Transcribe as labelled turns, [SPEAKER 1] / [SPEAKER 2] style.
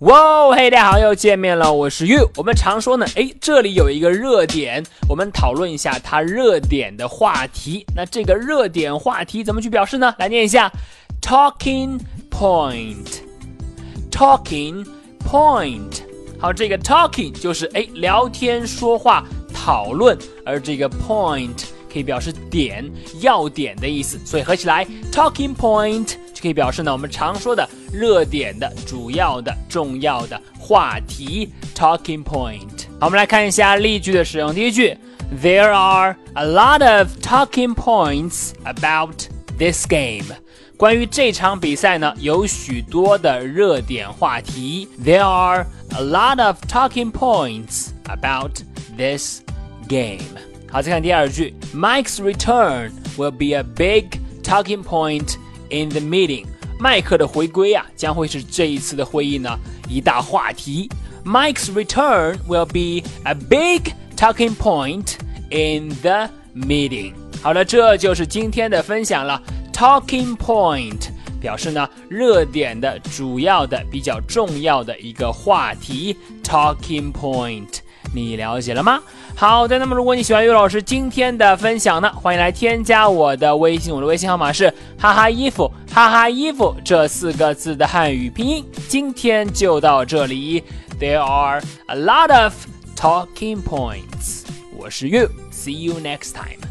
[SPEAKER 1] 哇，嘿，大家好，又见面了，我是 You。我们常说呢，哎，这里有一个热点，我们讨论一下它热点的话题。那这个热点话题怎么去表示呢？来念一下，talking point，talking point。好，这个 talking 就是哎聊天说话讨论，而这个 point 可以表示点要点的意思，所以合起来 talking point。可以表示呢，我们常说的热点的主要的重要的话题 talking point。好，我们来看一下例句的使用。第一句，There are a lot of talking points about this game。关于这场比赛呢，有许多的热点话题。There are a lot of talking points about this game。好，再看第二句，Mike's return will be a big talking point。 In the meeting，麦克的回归啊，将会是这一次的会议呢一大话题。Mike's return will be a big talking point in the meeting。好了，这就是今天的分享了。Talking point 表示呢热点的主要的比较重要的一个话题。Talking point。你了解了吗？好的，那么如果你喜欢于老师今天的分享呢，欢迎来添加我的微信，我的微信号码是哈哈衣服哈哈衣服这四个字的汉语拼音。今天就到这里，There are a lot of talking points。我是 You，see you next time。